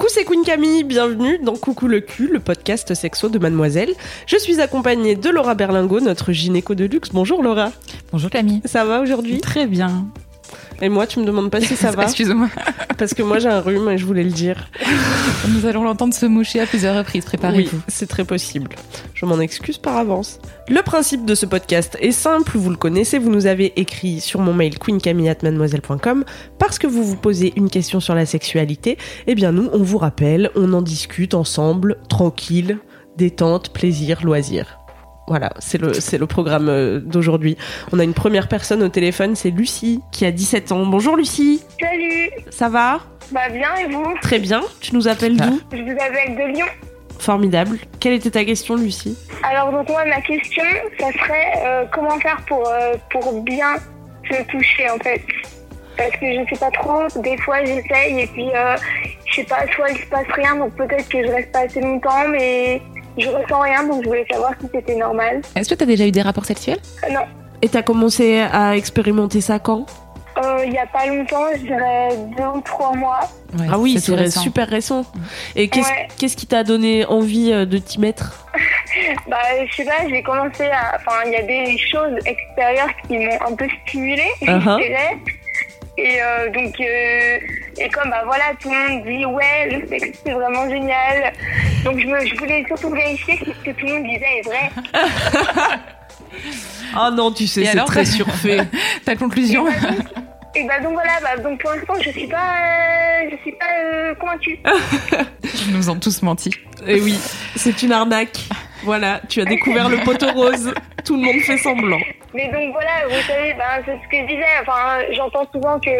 Coucou, c'est Queen Camille, bienvenue dans Coucou le cul, le podcast sexo de Mademoiselle. Je suis accompagnée de Laura Berlingo, notre gynéco de luxe. Bonjour Laura. Bonjour Camille. Ça va aujourd'hui? Très bien. Et moi, tu me demandes pas si ça va Excuse-moi. Parce que moi j'ai un rhume et je voulais le dire. Nous allons l'entendre se moucher à plusieurs reprises. Oui, Préparez-vous. c'est très possible. Je m'en excuse par avance. Le principe de ce podcast est simple, vous le connaissez, vous nous avez écrit sur mon mail queencamille@mademoiselle.com parce que vous vous posez une question sur la sexualité. Eh bien nous, on vous rappelle, on en discute ensemble, tranquille, détente, plaisir, loisir. Voilà, c'est le, c'est le programme euh, d'aujourd'hui. On a une première personne au téléphone, c'est Lucie, qui a 17 ans. Bonjour Lucie, Salut, ça va? Bah bien et vous? Très bien, tu nous appelles d'où? Je vous appelle de Lyon. Formidable. Quelle était ta question Lucie? Alors donc moi ma question, ça serait euh, comment faire pour, euh, pour bien se toucher en fait? Parce que je sais pas trop, des fois j'essaye et puis euh, je sais pas, soit il se passe rien donc peut-être que je reste pas assez longtemps mais je ressens rien donc je voulais savoir si c'était normal. Est-ce que tu as déjà eu des rapports sexuels? Euh, non, Et t'as commencé à expérimenter ça quand? Euh, il y a pas longtemps, je dirais deux ou trois mois. Ah oui, c'est récent. super récent. Et qu'est-ce Ouais. qu'est-ce qui t'a donné envie euh, de t'y mettre? Bah je sais pas, j'ai commencé à... Enfin il y a des choses extérieures qui m'ont un peu stimulée, Uh-huh. je dirais. Et euh, donc, euh, et comme bah voilà, tout le monde dit ouais, le sexe c'est vraiment génial. Donc je, me, je voulais surtout vérifier si ce que tout le monde disait est vrai. Ah non, tu sais, Et c'est alors, très t'as- surfait. Ta conclusion Et bah donc voilà, bah, donc pour l'instant je suis pas, euh, je suis pas euh, convaincue. Ils nous ont tous menti. Et Eh oui, c'est une arnaque. Voilà, tu as découvert le poteau rose. Tout le monde fait semblant. Mais donc voilà, vous savez, bah, c'est ce que je disais. Enfin, j'entends souvent que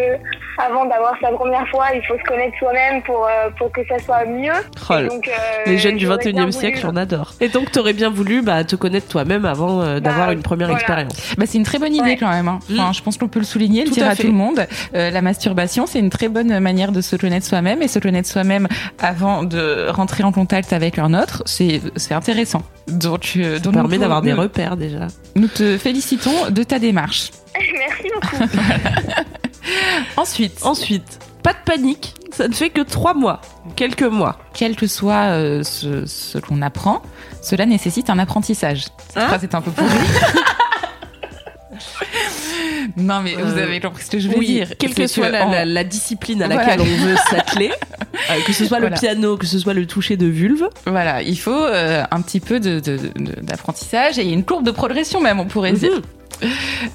avant d'avoir sa première fois, il faut se connaître soi-même pour euh, pour que ça soit mieux. Oh, donc, euh, les jeunes du j'aurais 21e bien siècle, j'en adore. Et donc, t'aurais bien voulu bah, te connaître toi-même avant euh, d'avoir Bah, une première voilà. expérience. Bah, c'est une très bonne idée Ouais. quand même. hein. Enfin, Mm. Je pense qu'on peut le souligner, le Tout dire à à, tout le monde. Euh, la masturbation, c'est une très bonne manière de se connaître soi-même et se connaître soi-même avant de rentrer en contact avec un autre. C'est c'est intéressant. Donc, euh, Ça permet d'avoir des repères déjà. Nous te félicitons de ta démarche. Merci beaucoup. Ensuite, Ensuite, pas de panique, ça ne fait que trois mois, quelques mois. quel que soit euh, ce, ce qu'on apprend, cela nécessite un apprentissage. Cette Hein phrase est un peu pourrie. non, mais vous Euh, avez compris ce que je veux oui, dire. quelle que soit la, en- la- la discipline à Voilà. laquelle on veut s'atteler, euh, que ce soit Voilà. le piano, que ce soit le toucher de vulve, Voilà, il faut euh, un petit peu de- de- de- d'apprentissage et une courbe de progression même, on pourrait dire. Mhm.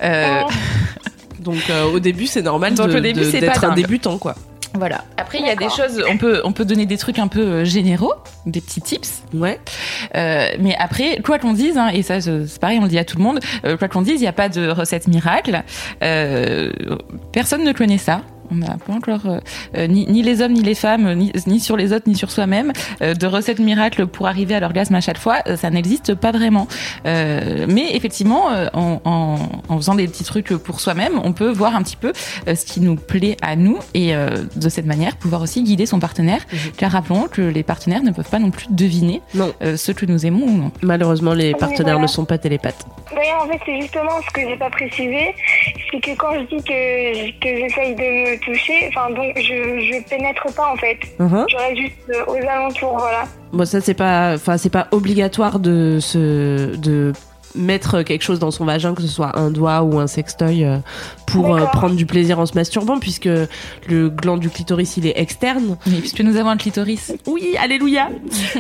Euh, Oh, donc au début c'est normal d'être un dingue. débutant quoi. Voilà. Après, il y a des choses, on peut, on peut donner des trucs un peu euh, généraux, des petits tips. Ouais. Euh, mais après, quoi qu'on dise, hein, et ça c'est pareil, on le dit à tout le monde, euh, quoi qu'on dise, il n'y a pas de recette miracle. Euh, personne ne connaît ça. On n'a pas encore euh, euh, ni, ni les hommes ni les femmes, ni, ni sur les autres ni sur soi-même, euh, de recette miracle pour arriver à l'orgasme à chaque fois. euh, ça n'existe pas vraiment. Euh, mais effectivement, euh, en, en, en faisant des petits trucs pour soi-même, on peut voir un petit peu euh, ce qui nous plaît à nous et euh, de cette manière pouvoir aussi guider son partenaire. Mhm. Car rappelons que les partenaires ne peuvent pas non plus deviner Non. euh, ce que nous aimons ou non. Malheureusement les partenaires voilà. ne sont pas télépathes. D'ailleurs, en fait, c'est justement ce que j'ai pas précisé, c'est que quand je dis que, que j'essaye de me toucher, enfin, donc, je, je pénètre pas, en fait. Je reste juste euh, aux alentours, voilà. Bon ça c'est pas, enfin c'est pas obligatoire de se, de mettre quelque chose dans son vagin, que ce soit un doigt ou un sextoy, euh, pour euh, prendre du plaisir en se masturbant, puisque le gland du clitoris il est externe. Mais puisque nous avons un clitoris, Oui, alléluia.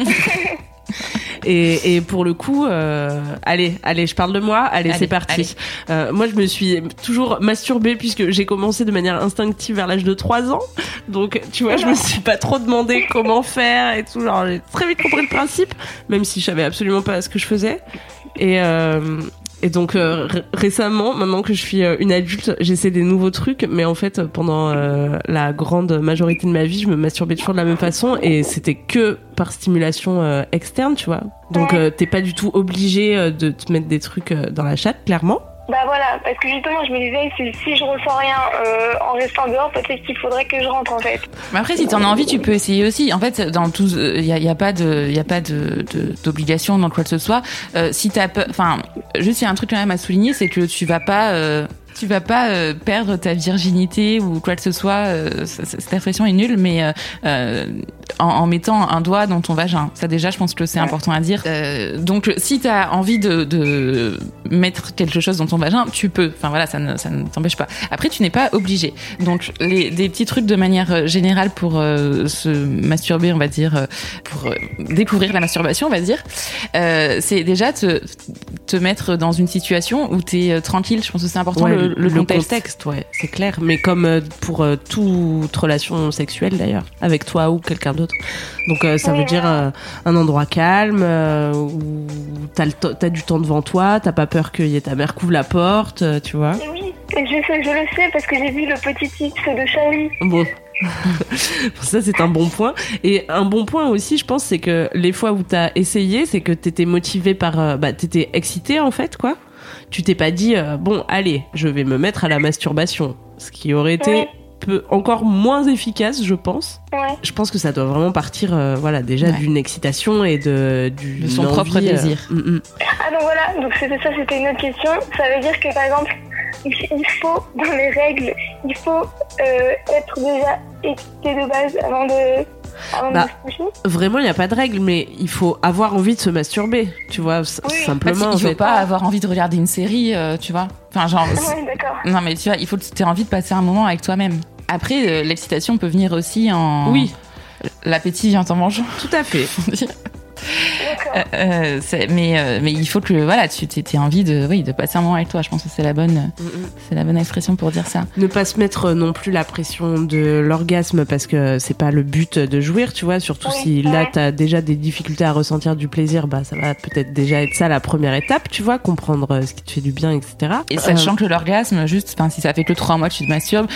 Et, et pour le coup, euh, allez, allez, je parle de moi. Allez, Allez, c'est parti. Euh, moi, je me suis toujours masturbée puisque j'ai commencé de manière instinctive vers l'âge de 3 ans. Donc, tu vois, je me suis pas trop demandé comment faire et tout. Genre, j'ai très vite compris le principe, même si je savais absolument pas ce que je faisais. Et, euh, Et donc euh, ré- récemment, maintenant que je suis euh, une adulte, j'essaie des nouveaux trucs, mais en fait, pendant euh, la grande majorité de ma vie, je me masturbais toujours de la même façon et c'était que par stimulation euh, externe, tu vois. Donc euh, t'es pas du tout obligé de te mettre des trucs dans la chatte, clairement. Bah voilà, parce que justement, je me disais, si je ressens rien euh, en restant dehors, peut-être qu'il faudrait que je rentre en fait. Mais après, si t'en as envie, tu peux essayer aussi. En fait, dans tout, il y a, y a pas de, y a pas de d'obligation dans quoi que ce soit. Euh, si t'as enfin, juste il y a un truc quand même à souligner, c'est que tu vas pas, euh, tu vas pas euh, perdre ta virginité ou quoi que ce soit. euh, cette expression est nulle, mais euh, euh, en, en mettant un doigt dans ton vagin. Ça déjà, je pense que c'est important à dire. Euh, donc, si t'as envie de, de mettre quelque chose dans ton vagin, tu peux. Enfin voilà, ça ne, ça ne t'empêche pas. Après, tu n'es pas obligé. Donc, les, des petits trucs de manière euh, générale pour euh, se masturber, on va dire, pour euh, découvrir la masturbation, on va dire, c'est déjà te, te mettre dans une situation où tu es tranquille. Je pense que c'est important Ouais, le, le contexte. ouais, c'est clair. Mais comme pour toute relation sexuelle d'ailleurs, avec toi ou quelqu'un d'autre. Donc euh, ça Oui, veut dire voilà. euh, un endroit calme euh, où t'as du temps devant toi, t'as pas peur qu'il y ait ta mère couvre la porte, euh, tu vois. Et oui, et je, sais, je le sais parce que j'ai vu le petit tips de Charlie. Bon. ça c'est un bon point et un bon point aussi je pense c'est que les fois où t'as essayé c'est que t'étais motivé par euh, bah t'étais excité en fait quoi tu t'es pas dit euh, bon allez je vais me mettre à la masturbation ce qui aurait été Oui. Peu, encore moins efficace je pense Ouais. je pense que ça doit vraiment partir euh, voilà déjà Ouais. d'une excitation et de du De son propre envie, euh, désir. mm, mm. Ah donc voilà, donc c'était ça, c'était une autre question. Ça veut dire que par exemple, il il faut, dans les règles, il faut euh, être déjà excité de base avant de, avant Bah, de se coucher. vraiment il n'y a pas de règle mais il faut avoir envie de se masturber tu vois Oui. simplement en qu'il faut fait. pas avoir envie de regarder une série, euh, tu vois. Enfin, genre. Non, mais tu vois, il faut que tu aies envie de passer un moment avec toi-même. Après, euh, l'excitation peut venir aussi en. oui L'appétit vient en mangeant. tout à fait. Euh, euh, mais, euh, mais il faut que voilà, tu aies envie de, oui, de passer un moment avec toi. Je pense que c'est la bonne, Mm, mm. c'est la bonne expression pour dire ça. Ne pas se mettre non plus la pression de l'orgasme parce que c'est pas le but de jouir, tu vois. Surtout Oui, si là ouais. t'as déjà des difficultés à ressentir du plaisir, bah ça va peut-être déjà être ça la première étape, tu vois, comprendre euh, ce qui te fait du bien, etc. Et sachant que l'orgasme, juste, si ça fait que trois mois que tu te masturbes,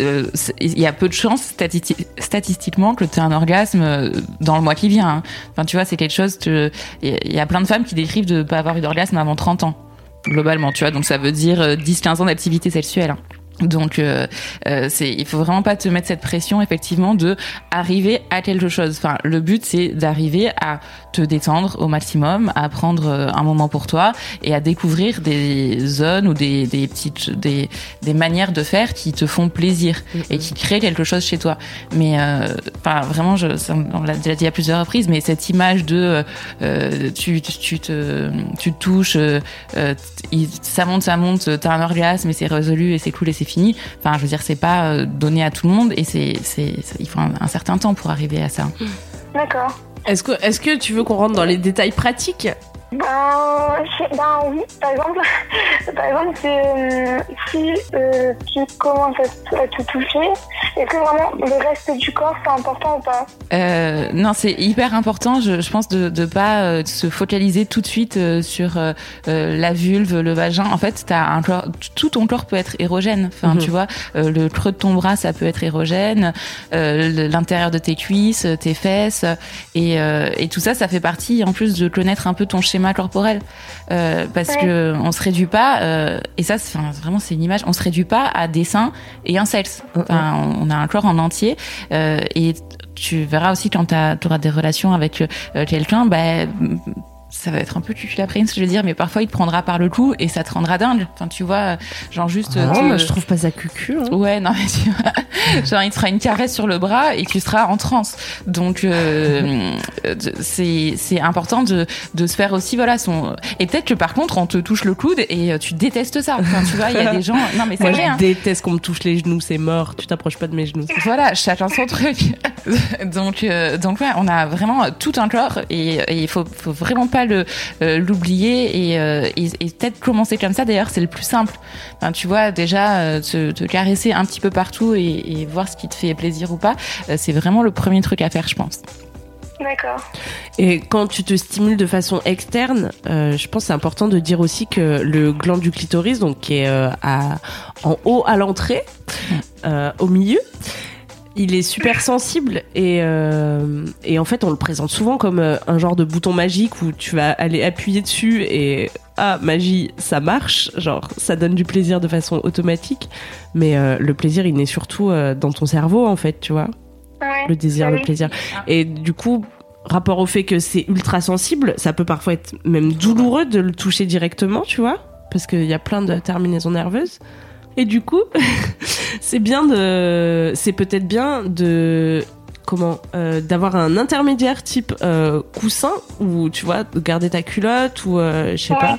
euh, il y a peu de chances stati- statistiquement que tu aies un orgasme euh, dans le mois qui vient. hein. Enfin, tu vois, c'est chose il y a plein de femmes qui décrivent de pas avoir eu d'orgasme avant 30 ans globalement, tu vois. Donc ça veut dire euh, 10-15 ans d'activité sexuelle. Donc, euh, euh, c'est, il faut vraiment pas te mettre cette pression, effectivement, de arriver à quelque chose. Enfin, le but, c'est d'arriver à te détendre au maximum, à prendre euh, un moment pour toi et à découvrir des zones ou des, des petites, des, des manières de faire qui te font plaisir et qui créent quelque chose chez toi. Mais, euh, enfin, vraiment, je, ça, on l'a déjà dit à plusieurs reprises, mais cette image de, euh, tu, tu, tu te, tu te touches, euh, euh, ça monte, ça monte, t'as un orgasme et c'est résolu et c'est cool et c'est fini. Enfin, je veux dire, c'est pas euh, donné à tout le monde et c'est, c'est, c'est- il faut un, un certain temps pour arriver à ça. D'accord. Est-ce que, est-ce que tu veux qu'on rentre dans les détails pratiques? Ben, je- ben oui, par exemple, par exemple, c'est, euh, si euh, tu commences à, te- toucher, est-ce que vraiment le reste du corps c'est important ou pas? Euh, non, c'est hyper important, je, je pense, de ne pas euh, se focaliser tout de suite euh, sur la vulve, le vagin. En fait, un corps, tout ton corps peut être érogène. Enfin, Mhm. tu vois, euh, le creux de ton bras, ça peut être érogène, euh, l'intérieur de tes cuisses, tes fesses, et, euh, et tout ça, ça fait partie, en plus, de connaître un peu ton schéma corporel, Euh, parce Ouais. que on se réduit pas, euh, et ça, c'est- vraiment, c'est une image, on se réduit pas à des seins et un sexe. Enfin, on on a un corps en entier, euh, et tu verras aussi quand tu auras des relations avec euh, quelqu'un, bah, ça va être un peu cucu après ce que je veux dire, mais parfois il te prendra par le cou et ça te rendra dingue. Enfin, tu vois, genre juste. Non, te- moi je trouve pas ça cucu. hein. Ouais, non, mais tu vois, genre il te fera une caresse sur le bras et tu seras en transe. Donc euh, c'est c'est important de de se faire aussi voilà son et peut-être que par contre on te touche le coude et euh, tu détestes ça. Enfin, tu vois, il y a des gens non mais c'est vrai. je hein. déteste qu'on me touche les genoux, c'est mort. Tu t'approches pas de mes genoux. Voilà, chacun son truc. donc, euh, donc ouais, on a vraiment tout un corps et et il faut, faut vraiment pas le euh, l'oublier et, euh, et, et peut-être commencer comme ça. D'ailleurs, c'est le plus simple. Enfin, tu vois, déjà euh, te, te caresser un petit peu partout et, et voir ce qui te fait plaisir ou pas, euh, c'est vraiment le premier truc à faire, je pense. D'accord. Et quand tu te stimules de façon externe, euh, je pense que c'est important de dire aussi que le gland du clitoris, donc qui est euh, à, en haut à l'entrée, euh, au milieu, il est super sensible et, euh, et en fait on le présente souvent comme euh, un genre de bouton magique où tu vas aller appuyer dessus et ah magie ça marche genre ça donne du plaisir de façon automatique mais euh, le plaisir il naît surtout euh, dans ton cerveau en fait tu vois Ouais. le désir, le plaisir. Et du coup, rapport au fait que c'est ultra sensible, ça peut parfois être même douloureux de le toucher directement, tu vois, parce qu'il y a plein de terminaisons nerveuses. Et du coup, c'est bien de, c'est peut-être bien de comment euh, d'avoir un intermédiaire type euh, coussin ou tu vois de garder ta culotte ou euh, je sais Ouais. pas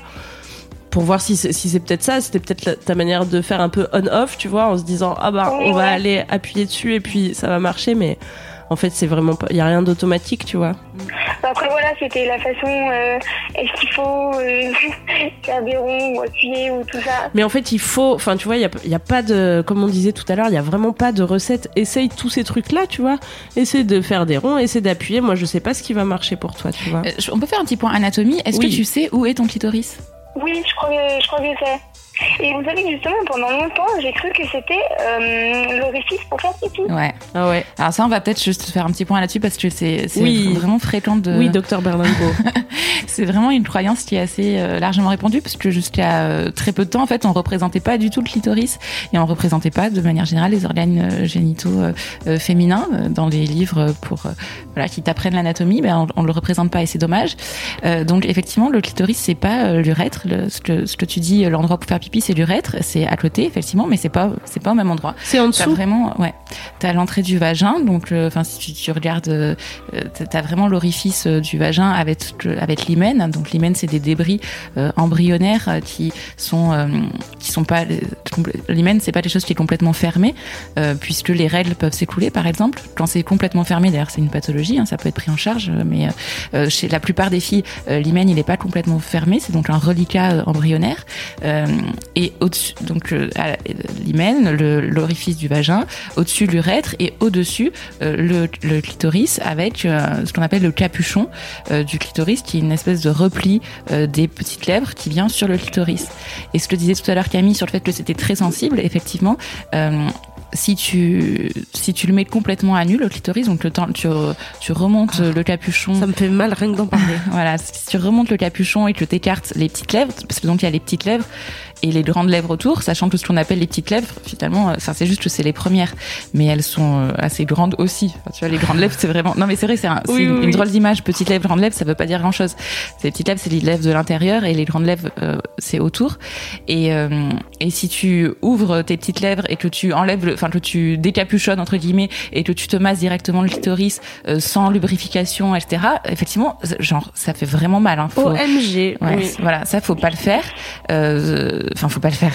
pour voir si c'est si c'est peut-être ça c'était peut-être ta manière de faire un peu on off tu vois en se disant ah bah on va aller appuyer dessus et puis ça va marcher mais en fait c'est vraiment pas il y a rien d'automatique tu vois Après voilà, c'était la façon. euh, Est-ce qu'il faut euh, faire des ronds ou appuyer ou tout ça mais en fait il faut enfin tu vois il y a, il y a pas de comme on disait tout à l'heure il y a vraiment pas de recette essaye tous ces trucs là tu vois essaye de faire des ronds essaye d'appuyer moi je sais pas ce qui va marcher pour toi tu vois Euh, on peut faire un petit point anatomie. Est-ce Oui. que tu sais où est ton clitoris? Oui, je crois que je crois que c'est. Et vous savez que justement pendant longtemps j'ai cru que c'était euh, l'orifice pour faire pipi. Ouais. ah ouais Alors ça, on va peut-être juste faire un petit point là-dessus parce que c'est Oui. vraiment fréquent de. oui docteur Berlingo C'est vraiment une croyance qui est assez euh, largement répandue parce que jusqu'à euh, très peu de temps, en fait, on représentait pas du tout le clitoris et on représentait pas de manière générale les organes euh, génitaux féminins dans les livres pour voilà qui t'apprennent l'anatomie. Ben on, on le représente pas et c'est dommage. Euh, donc effectivement, le clitoris c'est pas l'urètre. Le- Ce que, ce que tu dis, l'endroit pour faire pipi, c'est l'urètre. C'est à côté effectivement, mais c'est pas c'est pas au même endroit. c'est en T'as dessous vraiment, ouais. T'as l'entrée du vagin, donc, euh, enfin, si tu, tu regardes, euh, t'as- t'as vraiment l'orifice euh, du vagin avec avec l'hymen. Donc l'hymen, c'est des débris embryonnaires qui sont qui sont pas l'hymen, c'est pas des choses qui est complètement fermée, puisque les règles peuvent s'écouler, par exemple. Quand c'est complètement fermé, d'ailleurs, c'est une pathologie, hein, ça peut être pris en charge, mais chez la plupart des filles, l'hymen, il est pas complètement fermé, c'est donc un reliquat embryonnaire. Euh, et au-dessus, donc euh, à- l'hymen, l'orifice du vagin, au-dessus l'urètre et au-dessus euh, le, le clitoris avec euh, ce qu'on appelle le capuchon euh, du clitoris, qui est une espèce de repli euh, des petites lèvres qui vient sur le clitoris. Et ce que disait tout à l'heure Camille sur le fait que c'était très sensible, effectivement. euh, si tu si tu le mets complètement à nu le clitoris donc le temps tu, tu remontes le capuchon ça me fait mal rien que d'en parler voilà, si tu remontes le capuchon et que tu écartes les petites lèvres, parce que donc il y a les petites lèvres et les grandes lèvres autour, sachant que ce qu'on appelle les petites lèvres, finalement, euh, enfin c'est juste que c'est les premières, mais elles sont euh, assez grandes aussi. Enfin, tu vois, les grandes lèvres, c'est vraiment. Non, mais c'est vrai, c'est un- Oui, une, oui, une oui. drôle d'image. Petites lèvres, grandes lèvres, ça veut pas dire grand chose. Les petites lèvres, c'est les lèvres de l'intérieur et les grandes lèvres, euh, c'est autour. Et euh, et si tu ouvres tes petites lèvres et que tu enlèves, enfin que tu décapuchonnes entre guillemets et que tu te masses directement le clitoris euh, sans lubrification, etc. Effectivement, genre ça fait vraiment mal. Hein. Faut- OMG Ouais, oui. voilà, ça faut pas le faire. Euh, Enfin, faut pas le faire.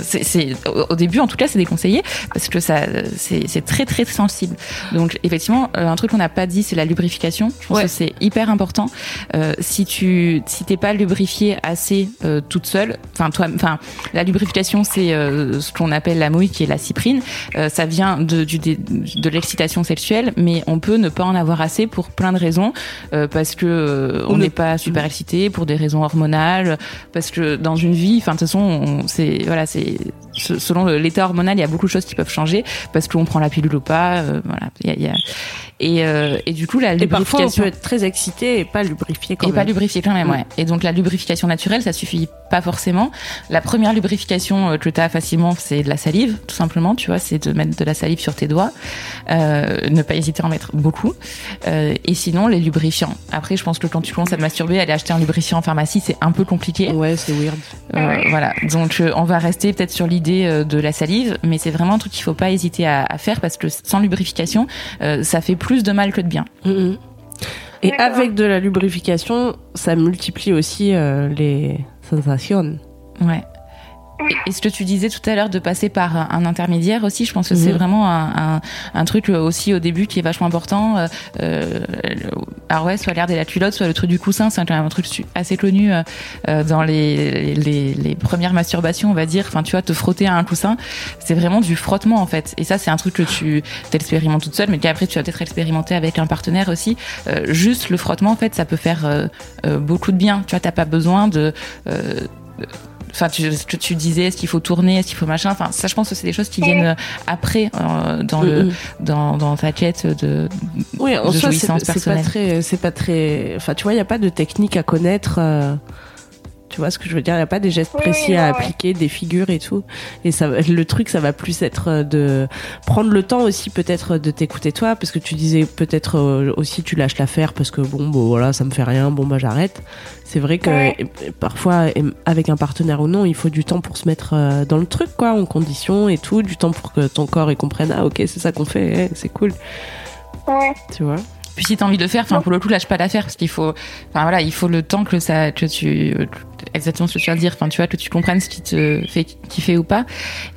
C'est, c'est- au, début, en tout cas, c'est déconseillé parce que ça, c'est, c'est très très sensible. Donc, effectivement, euh, un truc qu'on n'a pas dit, c'est la lubrification. Je pense Ouais. que c'est hyper important. Euh, si tu, si t'es pas lubrifié assez euh, toute seule, enfin toi, enfin la lubrification, c'est euh, ce qu'on appelle la mouille, qui est la cyprine. Euh, ça vient de, du, de l'excitation sexuelle, mais on peut ne pas en avoir assez pour plein de raisons, euh, parce que euh, on ne- n'est pas super excité, pour des raisons hormonales, parce que dans une vie, enfin de toute façon, c'est voilà, c'est se- selon l'état hormonal, il y a beaucoup de choses qui peuvent changer, parce qu'on prend la pilule ou pas, euh, voilà. il y a- et, euh, et du coup, la et parfois on lubrification peut être très excité et pas lubrifié quand et même pas lubrifié quand même, Mm. ouais. Et donc la lubrification naturelle, ça suffit pas forcément. La première lubrification euh, que tu as facilement, c'est de la salive, tout simplement, tu vois, c'est de mettre de la salive sur tes doigts, euh, ne pas hésiter à en mettre beaucoup. Euh, et sinon, les lubrifiants. Après, je pense que quand tu commences à te masturber, aller acheter un lubrifiant en pharmacie, c'est un peu compliqué. ouais c'est weird Euh, voilà. Donc euh, on va rester peut-être sur l'idée de la salive, mais c'est vraiment un truc qu'il faut pas hésiter à, à faire parce que sans lubrification, euh, ça fait plus de mal que de bien. Mhm. Et avec de la lubrification, ça multiplie aussi euh, les sensations. Ouais. Et, ce que tu disais tout à l'heure de passer par un, intermédiaire aussi, je pense que c'est Mhm. vraiment un, un, un truc euh, aussi au début qui est vachement important. Euh, euh, alors ouais, soit l'air de la culotte, soit le truc du coussin, c'est un truc assez connu dans les, les, les, premières masturbations, on va dire. Enfin, tu vois, te frotter à un coussin, c'est vraiment du frottement en fait. Et ça, c'est un truc que tu expérimentes toute seule, mais qu'après tu vas peut-être expérimenter avec un partenaire aussi. juste le frottement, en fait, ça peut faire beaucoup de bien. Tu vois, t'as pas besoin de Enfin, tu, tu disais, est-ce qu'il faut tourner, est-ce qu'il faut machin. Enfin, ça, je pense que c'est des choses qui viennent après euh, dans le dans, dans ta quête de. Oui, en soi, c'est pas très, c'est pas très. Enfin, tu vois, il y a pas de technique à connaître. Euh, tu vois ce que je veux dire? Il n'y a pas des gestes précis à appliquer, des figures et tout. Et ça, le truc, ça va plus être euh, de prendre le temps aussi peut-être de t'écouter toi, parce que tu disais peut-être euh, aussi tu lâches l'affaire parce que bon, bon voilà, ça me fait rien, bon bah j'arrête. C'est vrai que parfois, avec un partenaire ou non, il faut du temps pour se mettre euh, dans le truc, quoi, en condition et tout, du temps pour que ton corps il comprenne, ah ok, c'est ça qu'on fait, eh, c'est cool. Ouais. Tu vois? Puis si t'as envie de le faire, enfin pour le coup lâche pas l'affaire parce qu'il faut, enfin voilà, il faut le temps que ça, que tu exactement ce que tu vas dire. Enfin, tu vois, que tu comprennes ce qui te fait kiffer ou pas.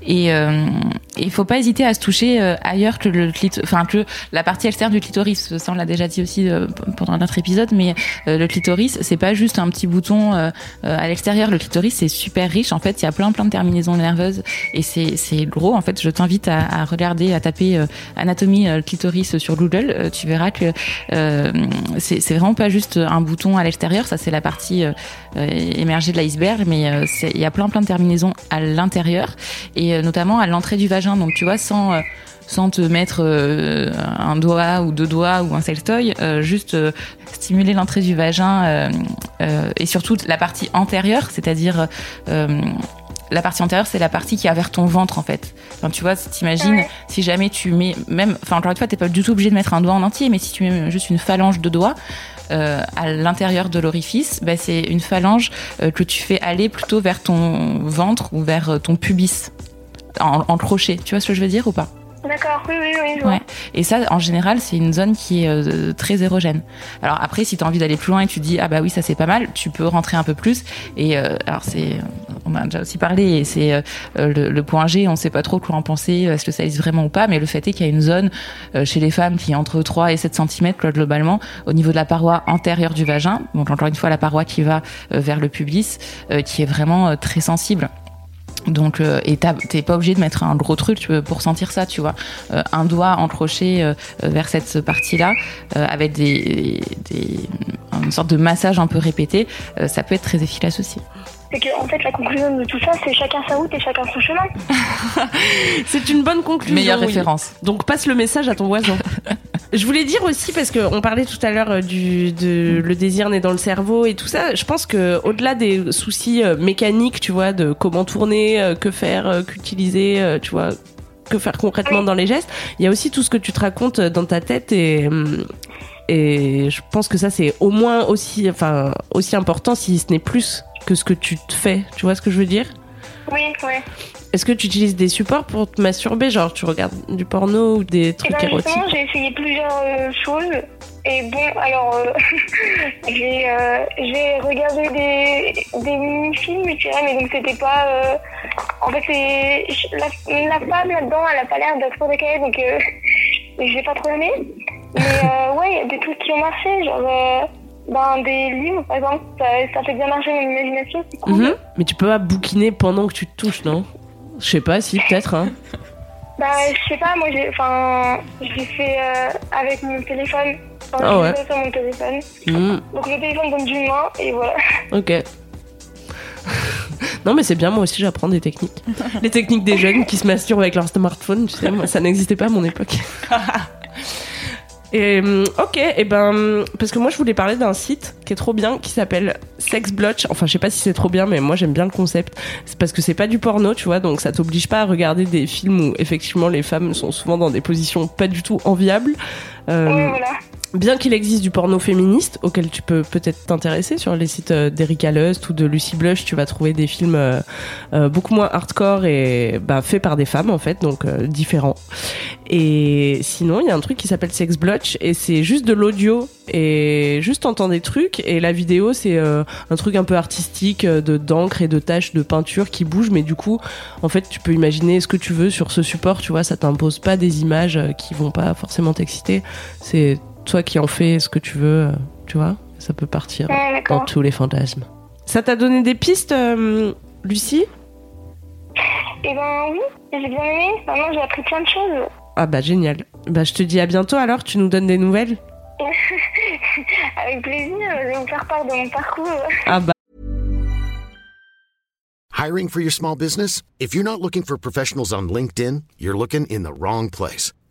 Et euh, il faut pas hésiter à se toucher euh, ailleurs que le enfin que la partie externe du clitoris. Ça, on l'a déjà dit aussi euh, pendant notre épisode, mais euh, le clitoris, c'est pas juste un petit bouton à l'extérieur. Le clitoris, c'est super riche. En fait, il y a plein plein de terminaisons nerveuses et c'est c'est gros. En fait, je t'invite à, regarder, à taper anatomie clitoris sur Google. tu verras que c'est c'est vraiment pas juste un bouton à l'extérieur. Ça, c'est la partie émergée de l'iceberg, mais il y a plein plein de terminaisons à l'intérieur et notamment à l'entrée du vagin donc tu vois, sans euh, sans te mettre euh, un doigt ou deux doigts ou un sextoy, euh, juste stimuler l'entrée du vagin et surtout la partie antérieure, c'est-à-dire la partie antérieure, c'est la partie qui a vers ton ventre en fait. Enfin, tu vois, t'imagines si jamais tu mets même, enfin encore une fois, t'es pas du tout obligé de mettre un doigt en entier, mais si tu mets juste une phalange de doigts. À l'intérieur de l'orifice, bah, c'est une phalange que tu fais aller plutôt vers ton ventre ou vers ton pubis en, crochet. Tu vois ce que je veux dire ou pas? D'accord, oui, oui, oui. Ouais. Et ça, en général, c'est une zone qui est euh, très érogène. Alors après, si tu as envie d'aller plus loin et tu dis, ah bah oui, ça c'est pas mal, tu peux rentrer un peu plus. Et euh, alors c'est, on a déjà aussi parlé, c'est euh, le, point G, on sait pas trop quoi en penser, est-ce que ça existe vraiment ou pas, mais le fait est qu'il y a une zone chez les femmes qui est entre 3 et 7 cm globalement, au niveau de la paroi antérieure du vagin, donc encore une fois la paroi qui va vers le pubis, qui est vraiment très sensible. Donc, euh, et t'es pas obligé de mettre un gros truc pour sentir ça, tu vois. Euh, un doigt encroché euh, vers cette partie-là, avec des, des, une sorte de massage un peu répété, ça peut être très efficace aussi. C'est que, en fait, la conclusion de tout ça, c'est chacun sa route et chacun son chemin. c'est une bonne conclusion. Meilleure référence. Donc, passe le message à ton voisin. Je voulais dire aussi parce qu'on parlait tout à l'heure euh, du de le désir né dans le cerveau et tout ça. Je pense que au-delà des soucis euh, mécaniques, tu vois, de comment tourner, euh, que faire, qu'utiliser, tu vois, que faire concrètement dans les gestes, il y a aussi tout ce que tu te racontes dans ta tête et et je pense que ça c'est au moins aussi enfin aussi important si ce n'est plus que ce que tu te fais. Tu vois ce que je veux dire? Oui, oui. Est-ce que tu utilises des supports pour te masturber Genre, tu regardes du porno ou des trucs eh ben, érotiques? J'ai essayé plusieurs euh, choses. Et bon, alors, euh, j'ai euh, regardé des, des mini-films, vois, mais donc c'était pas. Euh, en fait, c'est. La, la, femme là-dedans, elle a pas l'air d'être trop décalée, donc j'ai pas trop aimé. Mais ouais, il y a des trucs qui ont marché, genre. Ben, des livres, par exemple, ça, ça fait bien marcher mon imagination, c'est cool. Mhm. Mais tu peux pas bouquiner pendant que tu te touches, non? Je sais pas, si, peut-être. Hein. Bah, je sais pas, moi j'ai enfin, j'ai fait euh, avec mon téléphone. Enfin, ah ouais. sur mon téléphone. Hmm. Donc le téléphone donne d'une main et voilà. Ok. non, mais c'est bien, moi aussi j'apprends des techniques. Les techniques des jeunes qui se masturbent avec leur smartphone, tu sais, moi, ça n'existait pas à mon époque. Et, euh, ok, et ben parce que moi je voulais parler d'un site qui est trop bien qui s'appelle Sexblotch. Enfin, je sais pas si c'est trop bien, mais moi j'aime bien le concept. C'est parce que c'est pas du porno, tu vois, donc ça t'oblige pas à regarder des films où effectivement les femmes sont souvent dans des positions pas du tout enviables. Euh, voilà bien qu'il existe du porno féministe auquel tu peux peut-être t'intéresser sur les sites euh, d'Erika Lust ou de Lucy Blush, tu vas trouver des films euh, euh, beaucoup moins hardcore et bah, faits par des femmes en fait, donc différents. Et sinon, il y a un truc qui s'appelle Sex Blotch et c'est juste de l'audio et juste entendre des trucs et la vidéo c'est un truc un peu artistique de d'encre et de taches de peinture qui bougent mais du coup en fait tu peux imaginer ce que tu veux sur ce support tu vois ça t'impose pas des images qui vont pas forcément t'exciter c'est toi qui en fais ce que tu veux, euh, tu vois, ça peut partir Ouais, dans tous les fantasmes. Ça t'a donné des pistes, euh, Lucie? Et ben oui, j'ai bien aimé. Maintenant, j'ai appris plein de choses. Ah bah génial. Bah je te dis à bientôt alors, tu nous donnes des nouvelles? Avec plaisir, je vais vous faire part de mon parcours. Ah bah Hiring for your small business? If you're not looking for professionals on LinkedIn, you're looking in the wrong place.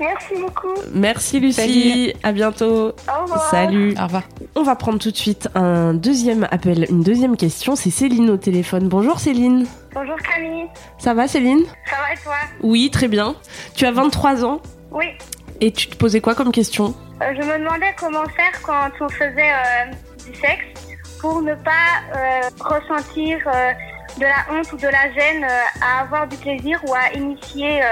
Merci beaucoup. Merci Lucie, à bientôt. Au revoir. Salut. Au revoir. On va prendre tout de suite un deuxième appel, une deuxième question. C'est Céline au téléphone. Bonjour Céline. Bonjour Camille. Ça va Céline? Ça va et toi? Oui, très bien. Tu as 23 ans Oui. et tu te posais quoi comme question? Euh, je me demandais comment faire quand on faisait euh, du sexe pour ne pas euh, ressentir euh, de la honte ou de la gêne euh, à avoir du plaisir ou à initier euh,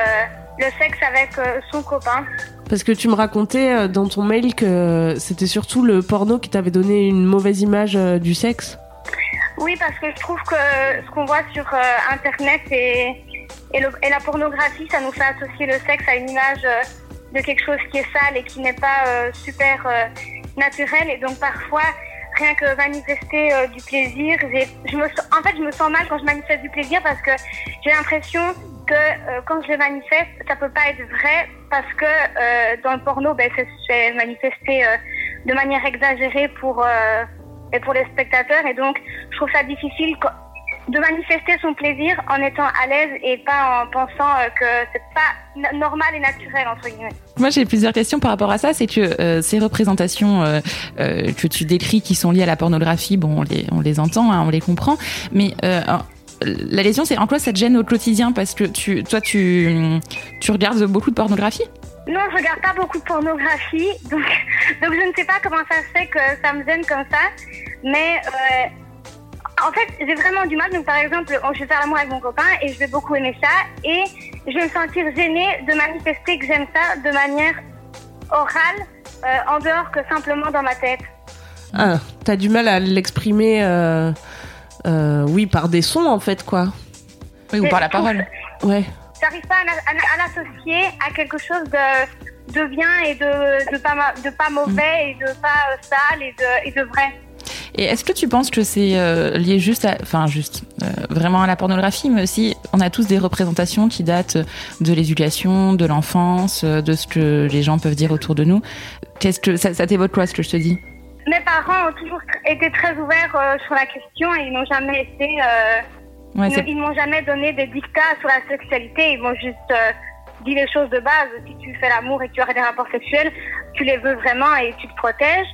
le sexe avec euh, son copain. Parce que tu me racontais euh, dans ton mail que c'était surtout le porno qui t'avait donné une mauvaise image euh, du sexe. Oui, parce que je trouve que ce qu'on voit sur euh, Internet et, et, le- et la pornographie, ça nous fait associer le sexe à une image euh, de quelque chose qui est sale et qui n'est pas euh, super euh, naturel. Et donc parfois, rien que manifester euh, du plaisir, je me en fait, je me sens mal quand je manifeste du plaisir parce que j'ai l'impression que euh, quand je manifeste, ça peut pas être vrai parce que euh, dans le porno, ben, c'est- manifesté euh, de manière exagérée pour et pour les spectateurs. Et donc, je trouve ça difficile de manifester son plaisir en étant à l'aise et pas en pensant que c'est pas normal et naturel, entre guillemets. Moi, j'ai plusieurs questions par rapport à ça. C'est que ces représentations que tu décris, qui sont liées à la pornographie, bon, on les, on les entend, hein, on les comprend. Mais la question, c'est en quoi ça te gêne au quotidien Parce que tu, toi, tu, tu regardes beaucoup de pornographie? Non, je regarde pas beaucoup de pornographie, donc, donc je ne sais pas comment ça se fait que ça me gêne comme ça. Mais euh, en fait, j'ai vraiment du mal. Donc, par exemple, on- je vais faire l'amour avec mon copain et je vais beaucoup aimer ça. Et je vais me sentir gênée de manifester que j'aime ça de manière orale, euh, en dehors que simplement dans ma tête. Ah, t'as du mal à l'exprimer, euh, euh, oui, par des sons en fait, quoi. Oui, ou par la parole Ouais. J'arrive pas à, la- à la- à l'associer à quelque chose de, de bien et de, de, pas, ma- de pas mauvais et de pas euh, sale et de, et de vrai. Et est-ce que tu penses que c'est euh, lié juste à, enfin juste euh, vraiment à la pornographie, mais aussi on a tous des représentations qui datent de l'éducation, de l'enfance, de ce que les gens peuvent dire autour de nous. Qu'est-ce que ça, ça t'évoque quoi ce que je te dis? Mes parents ont toujours été très ouverts euh, sur la question et ils n'ont jamais été, euh, Ouais, ils m'ont jamais donné des dictats sur la sexualité. Ils m'ont juste euh, dit les choses de base. Si tu fais l'amour et que tu as des rapports sexuels, tu les veux vraiment et tu te protèges.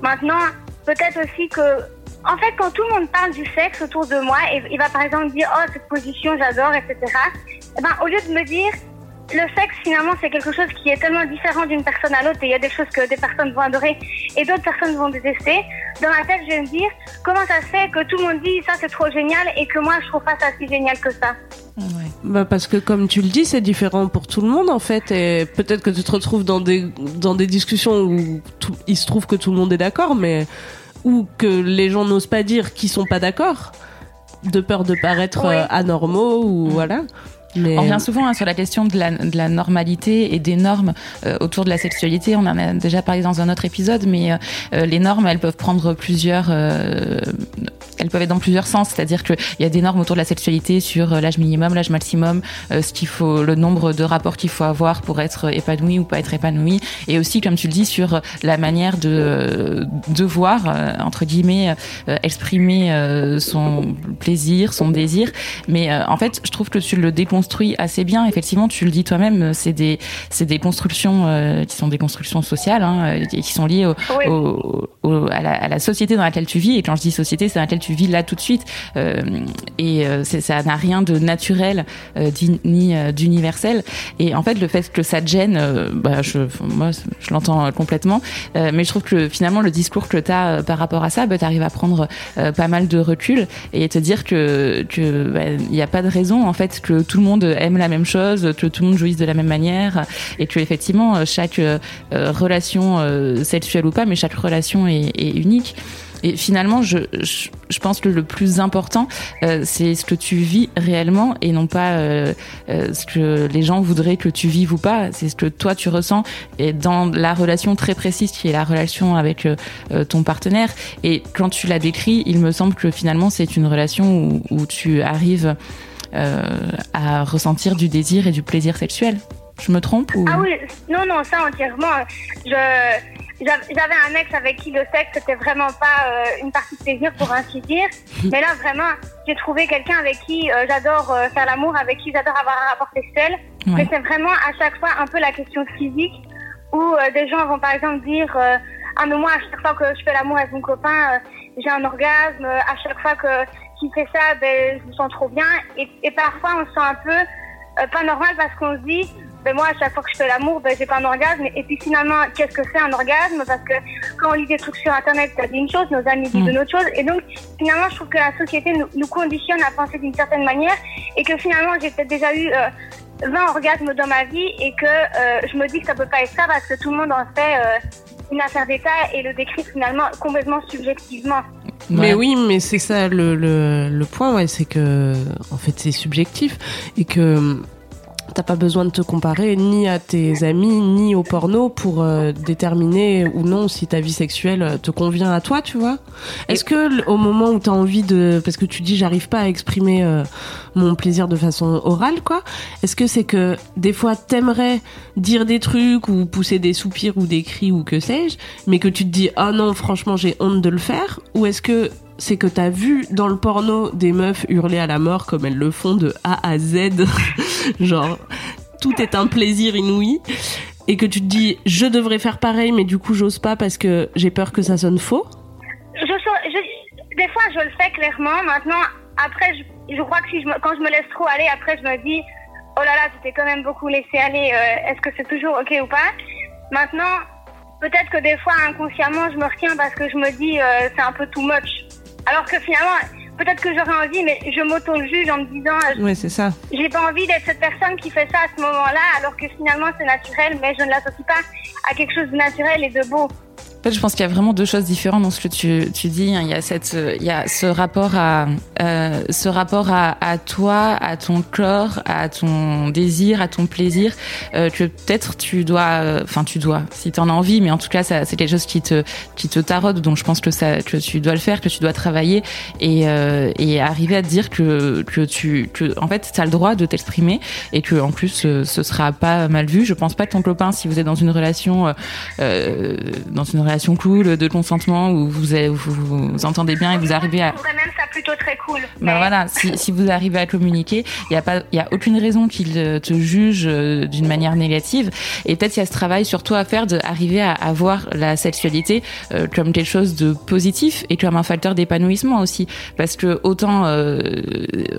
Maintenant, peut-être aussi que, en fait, quand tout le monde parle du sexe autour de moi, et il va par exemple dire oh cette position j'adore, etc. Eh ben, au lieu de me dire le sexe finalement c'est quelque chose qui est tellement différent d'une personne à l'autre et il y a des choses que des personnes vont adorer et d'autres personnes vont détester. Dans ma tête, je vais me dire comment ça se fait que tout le monde dit ça c'est trop génial et que moi je trouve pas ça si génial que ça? ouais. Bah parce que comme tu le dis, c'est différent pour tout le monde en fait, et peut-être que tu te retrouves dans des dans des discussions où tout- il se trouve que tout le monde est d'accord, mais ou que les gens n'osent pas dire qu'ils sont pas d'accord, de peur de paraître Oui. euh, anormaux ou voilà. On revient souvent hein, sur la question de la, de la normalité et des normes euh, autour de la sexualité. On en a déjà parlé dans un autre épisode, mais euh, euh, les normes, elles peuvent prendre plusieurs, euh, elles peuvent être dans plusieurs sens. C'est-à-dire qu'il y a des normes autour de la sexualité sur euh, l'âge minimum, l'âge maximum, euh, ce qu'il faut, le nombre de rapports qu'il faut avoir pour être épanoui ou pas être épanoui, et aussi, comme tu le dis, sur la manière de devoir entre guillemets exprimer son plaisir, son désir. Mais en fait, je trouve que tu le déconstruis assez bien. Effectivement, tu le dis toi-même, euh, c'est des c'est des constructions euh, qui sont des constructions sociales hein, et qui sont liées au, Oui. au- à, la, à, la, société dans laquelle tu vis. Et quand je dis société, c'est dans laquelle tu vis là tout de suite. Euh, et euh, ça n'a rien de naturel euh, ni euh, d'universel. Et en fait, le fait que ça te gêne, bah, je, moi, je l'entends complètement. mais je trouve que finalement, le discours que tu as par rapport à ça, bah, tu arrives à prendre pas mal de recul et te dire que que bah, il n'y a pas de raison en fait que tout le monde aime la même chose, que tout le monde jouisse de la même manière, et que effectivement chaque relation sexuelle ou pas, mais chaque relation est, est unique. Et finalement, je, je, pense que le plus important, euh, c'est ce que tu vis réellement et non pas euh, euh, ce que les gens voudraient que tu vives ou pas. C'est ce que toi tu ressens et dans la relation très précise qui est la relation avec ton partenaire. Et quand tu l'as décrit, il me semble que finalement c'est une relation où, où tu arrives à ressentir du désir et du plaisir sexuel. Je me trompe ou... Ah oui, non, non, ça entièrement. Je j'avais un ex avec qui le sexe c'était vraiment pas euh, une partie de plaisir pour ainsi dire. Mais là vraiment, j'ai trouvé quelqu'un avec qui euh, j'adore euh, faire l'amour, avec qui j'adore avoir un rapport sexuel. Mais c'est vraiment à chaque fois un peu la question physique où des gens vont par exemple dire ah mais moi à chaque fois que je fais l'amour avec mon copain j'ai un orgasme. À chaque fois que qu'il fait ça, ben je me sens trop bien. Et, et parfois on se sent un peu pas normal parce qu'on se dit ben moi, à chaque fois que je fais l'amour, ben, j'ai pas un orgasme. Et puis finalement, qu'est-ce que c'est un orgasme? Parce que quand on lit des trucs sur Internet, ça dit une chose, nos amis disent mm. une autre chose. Et donc, finalement, je trouve que la société nous, nous conditionne à penser d'une certaine manière. Et que finalement, j'ai peut-être déjà eu euh, 20 orgasmes dans ma vie. Et que euh, je me dis que ça peut pas être ça parce que tout le monde en fait euh, une affaire d'État et le décrit finalement complètement subjectivement. Mais oui, mais c'est ça le, le, le point, ouais, c'est que en fait c'est subjectif et que T'as pas besoin de te comparer ni à tes amis ni au porno pour euh, déterminer ou non si ta vie sexuelle euh, te convient à toi, tu vois. Est-ce que au moment où t'as envie de, parce que tu dis j'arrive pas à exprimer euh, mon plaisir de façon orale, quoi. Est-ce que c'est que des fois t'aimerais dire des trucs ou pousser des soupirs ou des cris ou que sais-je, mais que tu te dis ah non franchement j'ai honte de le faire, ou est-ce que c'est que t'as vu dans le porno des meufs hurler à la mort comme elles le font de A à Z, genre tout est un plaisir inouï, et que tu te dis je devrais faire pareil, mais du coup j'ose pas parce que j'ai peur que ça sonne faux. Des fois je le fais clairement. Maintenant, après, je, crois que quand je me laisse trop aller, après je me dis oh là là, tu t'es quand même beaucoup laissé aller. Euh, est-ce que c'est toujours ok ou pas? Maintenant, peut-être que des fois inconsciemment je me retiens parce que je me dis euh, c'est un peu too much. Alors que finalement, peut-être que j'aurais envie, mais je m'auto-juge en me disant. Euh, oui, c'est ça. J'ai pas envie d'être cette personne qui fait ça à ce moment-là, alors que finalement c'est naturel, mais je ne l'associe pas à quelque chose de naturel et de beau. En fait, je pense qu'il y a vraiment deux choses différentes dans ce que tu, tu dis. Il y a cette, il y a ce rapport à, euh, ce rapport à, toi, à ton corps, à ton désir, à ton plaisir, euh, que peut-être tu dois, euh, enfin tu dois, si tu en as envie, mais en tout cas, c'est quelque chose qui te, qui te taraude. Donc, je pense que ça, que tu dois le faire, que tu dois travailler et, et arriver à te dire que, que tu, que, en fait, tu as le droit de t'exprimer et que en plus, ce sera pas mal vu. Je pense pas que ton copain, si vous êtes dans une relation, dans une relation cool de consentement où vous, vous, vous, entendez bien et vous arrivez à. même ça plutôt très cool. Ben voilà, si, si, vous arrivez à communiquer, il n'y a pas, il y a aucune raison qu'il te juge euh, d'une manière négative. Et peut-être il y a ce travail surtout à faire d'arriver à, à voir la sexualité euh, comme quelque chose de positif et comme un facteur d'épanouissement aussi, parce que autant euh,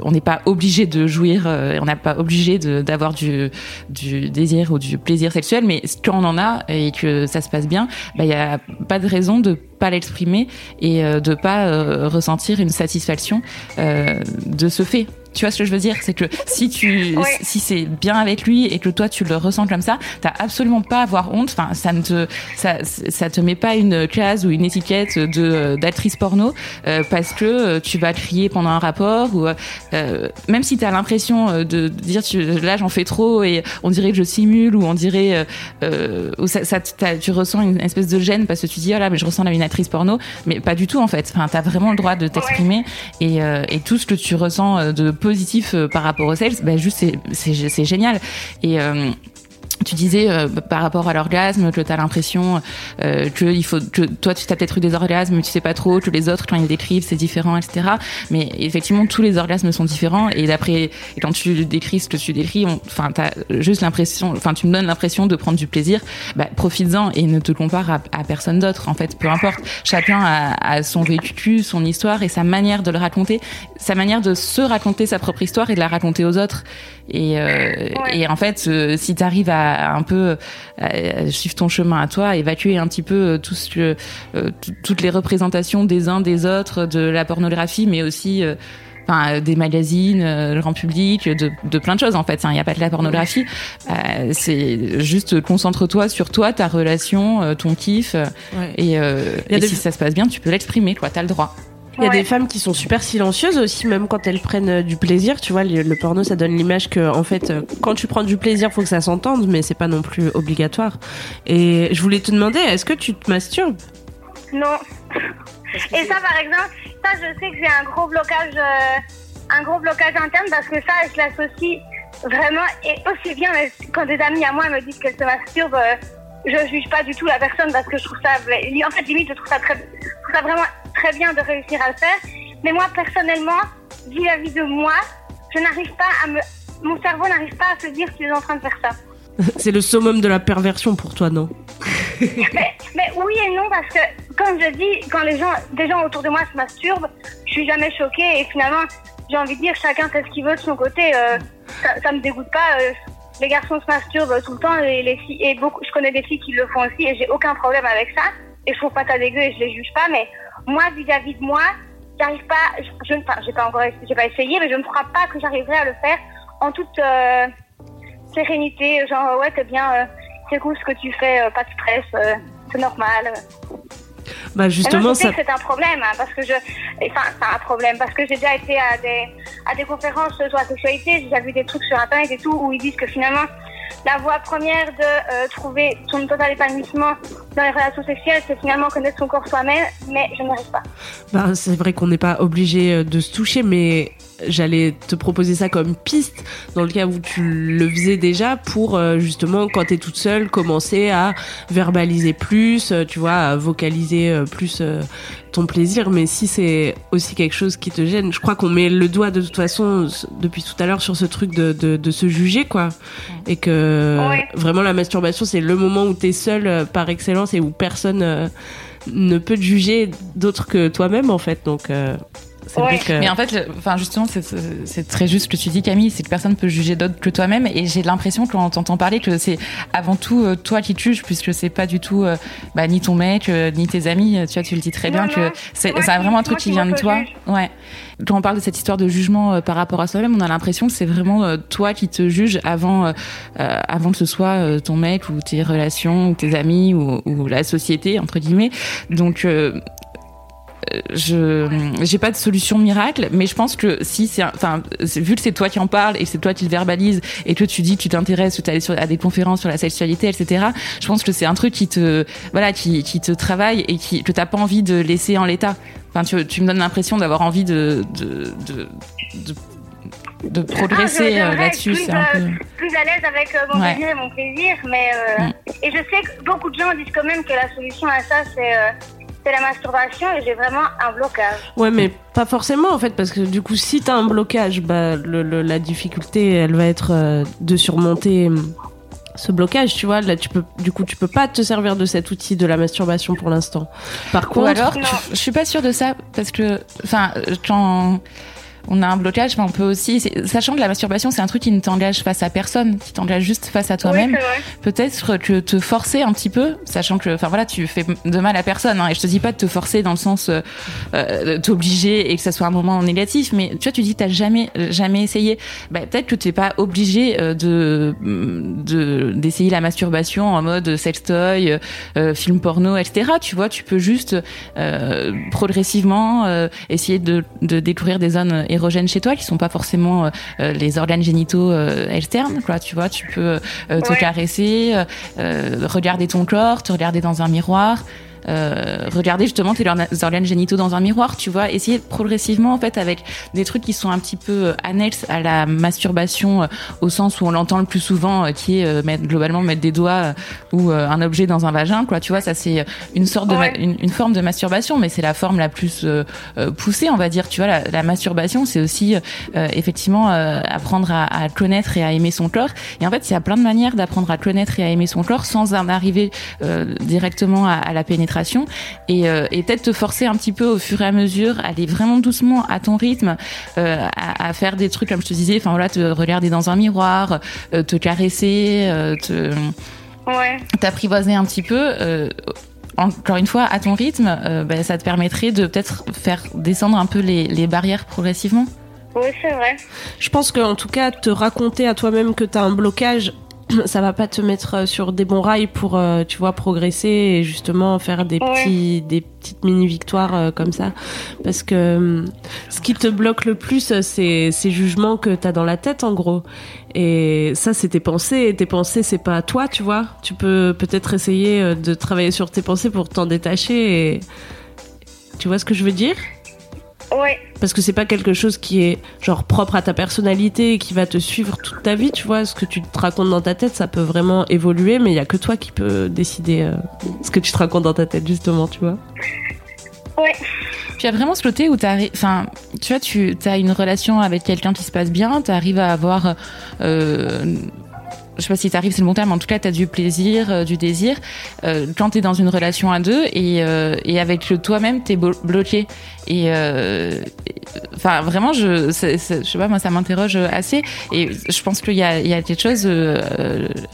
on n'est pas obligé de jouir, euh, on n'est pas obligé d'avoir du, du désir ou du plaisir sexuel, mais quand on en a et que ça se passe bien, ben, il y a pas de raison de pas l'exprimer et euh, de pas euh, ressentir une satisfaction euh, de ce fait. Tu vois ce que je veux dire? C'est que si tu, si c'est bien avec lui et que toi tu le ressens comme ça, t'as absolument pas à avoir honte. Enfin, ça ne te, ça, ça te met pas une case ou une étiquette de d'actrice porno euh, parce que euh, tu vas crier pendant un rapport ou euh, même si t'as l'impression de dire tu, là j'en fais trop et on dirait que je simule ou on dirait ou ça, ça tu ressens une espèce de gêne parce que tu dis oh là mais je ressens la une actrice porno, mais pas du tout en fait. Enfin, t'as vraiment le droit de t'exprimer et, et tout ce que tu ressens de positif euh, par rapport au sales, ben juste c'est c'est génial. Et euh, tu disais euh, par rapport à l'orgasme que tu as l'impression euh, que il faut que toi tu as peut-être eu des orgasmes mais tu sais pas trop que les autres quand ils décrivent c'est différent etc mais effectivement tous les orgasmes sont différents et d'après et quand tu décris ce que tu décris enfin t'as juste l'impression enfin tu me donnes l'impression de prendre du plaisir bah, profites-en et ne te compare à, à personne d'autre en fait peu importe. Chacun a, a, son vécu son histoire et sa manière de le raconter sa manière de se raconter sa propre histoire et de la raconter aux autres. Et, euh, et en fait euh, si tu arrives à un peu suivre ton chemin à toi, évacuer un petit peu euh, tout ce que, euh, toutes les représentations des uns des autres de la pornographie, mais aussi euh, Enfin, des magazines, le grand public, de, de, plein de choses en fait. Il n'y a pas que la pornographie. c'est juste concentre-toi sur toi, ta relation, ton kiff. Et, et si ça se passe bien, tu peux l'exprimer. Tu as le droit. Il y a des femmes qui sont super silencieuses aussi, même quand elles prennent euh, du plaisir. Tu vois, le, porno, ça donne l'image que, en fait, euh, quand tu prends du plaisir, faut que ça s'entende, mais c'est pas non plus obligatoire. Et je voulais te demander, est-ce que tu te masturbes? Non. Et ça, par exemple, ça, je sais que j'ai un gros blocage, euh, un gros blocage interne parce que ça, je l'associe vraiment et aussi bien quand des amis à moi me disent qu'elles se masturbent. Je juge pas du tout la personne parce que je trouve ça, en fait, limite, je trouve ça très, je trouve ça vraiment très bien de réussir à le faire. Mais moi, personnellement, vis-à-vis de moi, je n'arrive pas à me. Mon cerveau n'arrive pas à se dire qu'il est en train de faire ça. C'est le summum de la perversion pour toi, non? Mais, oui et non, parce que, comme je dis, quand les gens, des gens autour de moi se masturbent, je suis jamais choquée et finalement, j'ai envie de dire, chacun fait ce qu'il veut de son côté. Euh, ça, me dégoûte pas. Euh, les garçons se masturbent tout le temps et les filles, et beaucoup, je connais des filles qui le font aussi et j'ai aucun problème avec ça. Et je trouve pas ça dégueu et je les juge pas, mais moi, vis-à-vis de moi, j'arrive pas, je, ne, pas encore, j'ai pas essayé, mais je ne crois pas que j'arriverai à le faire en toute euh, sérénité. Genre, ouais, c'est bien, euh, c'est cool ce que tu fais, euh, pas de stress, c'est normal. Bah justement, ça... c'est un problème, hein, parce que je, enfin, c'est un problème, parce que j'ai déjà été à des, à des conférences sur la sexualité, j'ai déjà vu des trucs sur internet et tout, où ils disent que finalement, la voie première de euh, trouver son total épanouissement dans les relations sexuelles, c'est finalement connaître son corps soi-même, mais je n'y arrive pas. Ben, c'est vrai qu'on n'est pas obligé euh, de se toucher, mais j'allais te proposer ça comme piste dans le cas où tu le faisais déjà pour euh, justement quand tu es toute seule commencer à verbaliser plus, tu vois, à vocaliser plus ton plaisir, mais si c'est aussi quelque chose qui te gêne, je crois qu'on met le doigt de toute façon depuis tout à l'heure sur ce truc de, de, de, se juger, quoi. Et que vraiment la masturbation, c'est le moment où tu es seul euh, par excellence et où personne euh, ne peut te juger d'autre que toi-même, en fait. Donc. Euh, mais en fait, enfin justement, c'est très juste ce que tu dis, Camille, c'est que personne peut juger d'autre que toi-même. Et j'ai l'impression quand on t'entend parler que c'est avant tout euh, toi qui te juges, puisque c'est pas du tout euh, bah, ni ton mec, euh, ni tes amis. Tu vois, tu le dis très bien que c'est vraiment un truc qui vient de toi. Ouais. Quand on parle de cette histoire de jugement par rapport à soi-même, on a l'impression que c'est vraiment toi qui te juges avant, avant que ce soit ton mec ou tes relations ou tes amis ou, ou la société entre guillemets. Donc je j'ai pas de solution miracle, mais je pense que si c'est enfin vu que c'est toi qui en parles et c'est toi qui le verbalise et que tu dis que tu t'intéresses, que tu allé sur à des conférences sur la sexualité, etc. Je pense que c'est un truc qui te voilà qui qui te travaille et qui que t'as pas envie de laisser en l'état. Enfin tu, tu me donnes l'impression d'avoir envie de de, de, de progresser ah, euh, là-dessus. Plus, un peu... plus à l'aise avec euh, mon plaisir et mon plaisir, mais euh, mm. et je sais que beaucoup de gens disent quand même que la solution à ça c'est c'est la masturbation et j'ai vraiment un blocage. Ouais, mais pas forcément en fait, parce que du coup, si t'as un blocage, bah, le, la difficulté, elle va être euh, de surmonter hum, ce blocage, tu vois. Là, tu peux, du coup, tu peux pas te servir de cet outil de la masturbation pour l'instant. Par contre, alors, je suis pas sûre de ça, parce que, enfin, quand on a un blocage, mais on peut aussi, sachant que la masturbation, c'est un truc qui ne t'engage face à personne, qui t'engage juste face à toi-même. Peut-être que te forcer un petit peu, sachant que, enfin voilà, tu fais de mal à personne. Hein, et je te dis pas de te forcer dans le sens euh, euh t'obliger et que ça soit un moment négatif, mais tu vois, tu dis t'as jamais, jamais essayé. Bah, peut-être que t'es pas obligé euh, de d'essayer la masturbation en mode sextoy, euh, film porno, etc. Tu vois, tu peux juste euh, progressivement essayer de, de découvrir des zones érogènes chez toi qui sont pas forcément euh, euh, les organes génitaux euh, externes quoi tu vois. Tu peux te caresser regarder ton corps te regarder dans un miroir euh, regarder justement tes organes génitaux dans un miroir, tu vois, essayer progressivement en fait avec des trucs qui sont un petit peu annexes à la masturbation au sens où on l'entend le plus souvent, qui est mettre, globalement mettre des doigts ou un objet dans un vagin, quoi. Tu vois, ça c'est une sorte de une, une, forme de masturbation, mais c'est la forme la plus poussée, on va dire. Tu vois, la, la masturbation, c'est aussi effectivement apprendre à, à connaître et à aimer son corps. Et en fait, il y a plein de manières d'apprendre à connaître et à aimer son corps sans en arriver euh, directement à, à, la pénétration. Et, euh, et peut-être te forcer un petit peu au fur et à mesure, aller vraiment doucement à ton rythme, euh, à, à, faire des trucs comme je te disais, enfin voilà, te regarder dans un miroir, euh, te caresser, euh, te ouais. t'apprivoiser un petit peu encore une fois, à ton rythme, euh, bah, ça te permettrait de peut-être faire descendre un peu les, les barrières progressivement. Oui, c'est vrai. Je pense qu'en tout cas, te raconter à toi-même que tu as un blocage, ça va pas te mettre sur des bons rails pour, euh, tu vois, progresser et justement faire des, Ouais. petits, des petites mini-victoires euh, comme ça. Parce que ce qui te bloque le plus, c'est ces jugements que tu as dans la tête, en gros. Et ça, c'est tes pensées. Et tes pensées, c'est pas toi, tu vois. Tu peux peut-être essayer euh, de travailler sur tes pensées pour t'en détacher. Et... Tu vois ce que je veux dire? Ouais. parce que c'est pas quelque chose qui est genre propre à ta personnalité et qui va te suivre toute ta vie, tu vois. Ce que tu te racontes dans ta tête, ça peut vraiment évoluer, mais il y a que toi qui peux décider euh, ce que tu te racontes dans ta tête, justement, tu vois. Ouais. Puis il y a vraiment ce côté où t'arrives, enfin, tu vois, tu as une relation avec quelqu'un qui se passe bien, tu arrives à avoir, euh, je sais pas si t'arrives, c'est le bon terme, en tout cas, t'as du plaisir, euh, du désir, euh, quand t'es dans une relation à deux et, euh, et avec toi-même, t'es blo- bloqué. Et, enfin, vraiment, je, je sais pas, moi, ça m'interroge assez. Et je pense qu'il y a, il y a quelque chose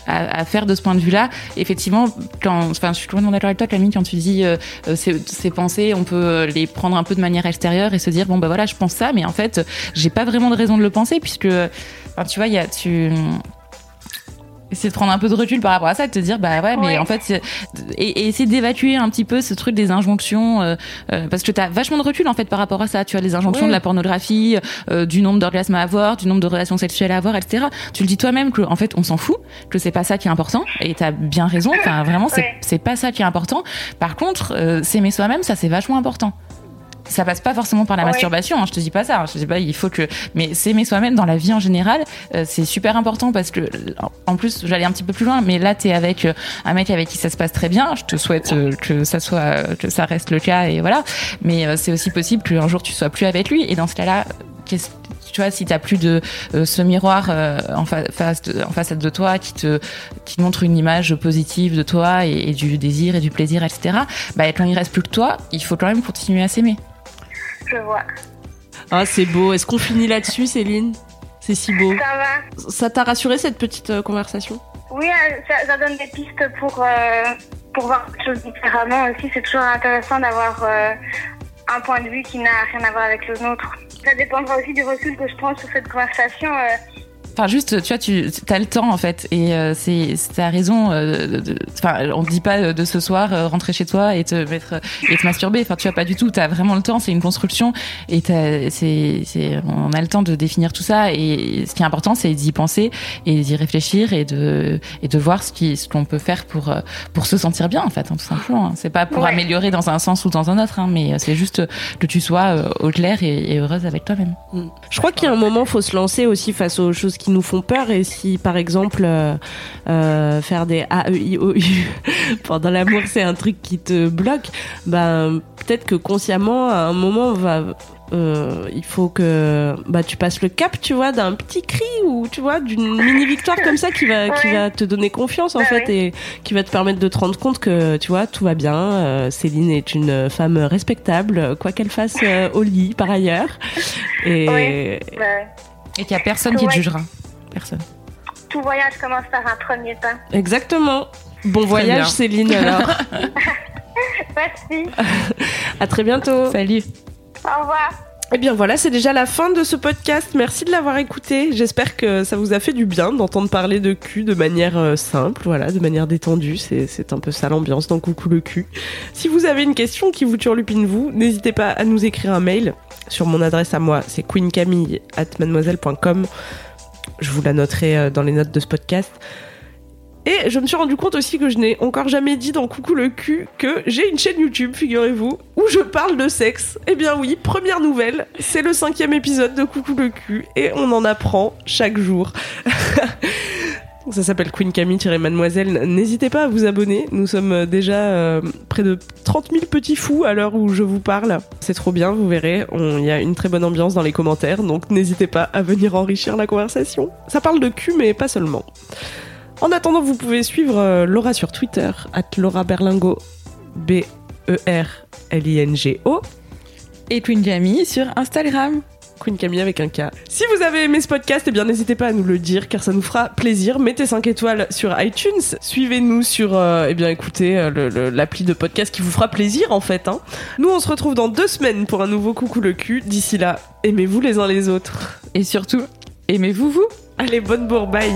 à, faire de ce point de vue-là. Effectivement, quand, enfin, je suis complètement d'accord avec toi, Camille, quand tu dis ces pensées, on peut les prendre un peu de manière extérieure et se dire bon bah voilà, je pense ça, mais en fait, j'ai pas vraiment de raison de le penser puisque, enfin, tu vois, il y a tu essayer de prendre un peu de recul par rapport à ça et de te dire bah ouais mais Ouais. en fait c'est- et, et essayer d'évacuer un petit peu ce truc des injonctions euh, euh, parce que t'as vachement de recul en fait par rapport à ça tu as les injonctions Ouais. de la pornographie euh, du nombre d'orgasmes à avoir du nombre de relations sexuelles à avoir etc tu le dis toi-même que en fait on s'en fout que c'est pas ça qui est important et t'as bien raison enfin vraiment c'est Ouais. c'est pas ça qui est important par contre euh, s'aimer soi-même ça c'est vachement important ça passe pas forcément par la Ouais. masturbation, hein, je te dis pas ça, hein, je te dis pas il faut que mais s'aimer soi-même dans la vie en général, euh, c'est super important parce que en plus j'allais un petit peu plus loin mais là tu es avec euh, un mec avec qui ça se passe très bien, je te souhaite euh, que ça soit que ça reste le cas et voilà, mais c'est aussi possible qu'un jour tu sois plus avec lui et dans ce cas-là qu'est-ce tu vois, si t'as plus de euh, ce miroir euh, en, fa- face de, en façade de toi qui te qui montre une image positive de toi et, et du désir et du plaisir, etc. Bah quand il reste plus que toi, il faut quand même continuer à s'aimer. Je vois. Ah, c'est beau. Est-ce qu'on finit là-dessus, Céline? C'est si beau. Ça va. Ça t'a rassuré cette petite euh, conversation? Oui, euh, ça, ça donne des pistes pour, euh, pour voir les choses différemment aussi. C'est toujours intéressant d'avoir euh, un point de vue qui n'a rien à voir avec le nôtre. Ça dépendra aussi du recul que je prends sur cette conversation. euh. Enfin, juste, tu vois, tu as le temps en fait, et euh, c'est, t'as raison. euh, Enfin, on te dit pas euh, de ce soir euh, rentrer chez toi et te mettre et te masturber. Enfin, tu as pas du tout. T'as vraiment le temps. C'est une construction, et t'as- c'est, c'est, on a le temps de définir tout ça. Et ce qui est important, c'est d'y penser et d'y réfléchir et de et de voir ce qui, ce qu'on peut faire pour pour se sentir bien en fait, hein, tout simplement. hein. C'est pas pour Ouais. améliorer dans un sens ou dans un autre, hein, mais c'est juste que tu sois au clair et, et heureuse avec toi-même. Je crois qu'il y a un moment, faut se lancer aussi face aux choses qui nous font peur. Et si, par exemple, euh, euh, faire des A, E, I, O, U pendant l'amour, c'est un truc qui te bloque, ben peut-être que consciemment, à un moment, va, euh, il faut que bah tu passes le cap, tu vois, d'un petit cri ou tu vois d'une mini victoire comme ça qui va qui va te donner confiance en Ouais, fait ouais. et qui va te permettre de te rendre compte que tu vois tout va bien. euh, Céline est une femme respectable, quoi qu'elle fasse euh, au lit par ailleurs. Et Et qu'il y a personne qui te jugera. Personne. tout voyage commence par un premier pas. Exactement. Bon voyage Céline alors. Merci. à très bientôt. Salut. Au revoir. Eh bien voilà, c'est déjà la fin de ce podcast. Merci de l'avoir écouté. J'espère que ça vous a fait du bien d'entendre parler de cul de manière euh, simple, voilà, de manière détendue. C'est, un peu ça l'ambiance dans Coucou le cul. Si vous avez une question qui vous turlupine vous, n'hésitez pas à nous écrire un mail sur mon adresse à moi, c'est queencamille at mademoiselle.com. Je vous la noterai euh, dans les notes de ce podcast. Et je me suis rendu compte aussi que je n'ai encore jamais dit dans Coucou le cul que j'ai une chaîne YouTube, figurez-vous, où je parle de sexe. Eh bien oui, première nouvelle, c'est le cinquième épisode de Coucou le cul et on en apprend chaque jour. Ça s'appelle Queen Camille-Mademoiselle. N'hésitez pas à vous abonner. Nous sommes déjà euh, près de 30 000 petits fous à l'heure où je vous parle. C'est trop bien, vous verrez. Il y a une très bonne ambiance dans les commentaires, donc n'hésitez pas à venir enrichir la conversation. Ça parle de cul, mais pas seulement. En attendant, vous pouvez suivre euh, Laura sur Twitter, at Laura Berlingo, B-E-R-L-I-N-G-O. Et Queen Camille sur Instagram. Queen Camille avec un K. Si vous avez aimé ce podcast, eh bien n'hésitez pas à nous le dire car ça nous fera plaisir. Mettez 5 étoiles sur iTunes, suivez-nous sur euh, eh bien écoutez euh, l'appli de podcast qui vous fera plaisir en fait. Hein. Nous on se retrouve dans deux semaines pour un nouveau coucou le cul. D'ici là, aimez-vous les uns les autres et surtout aimez-vous vous. Allez bonne bourbaille.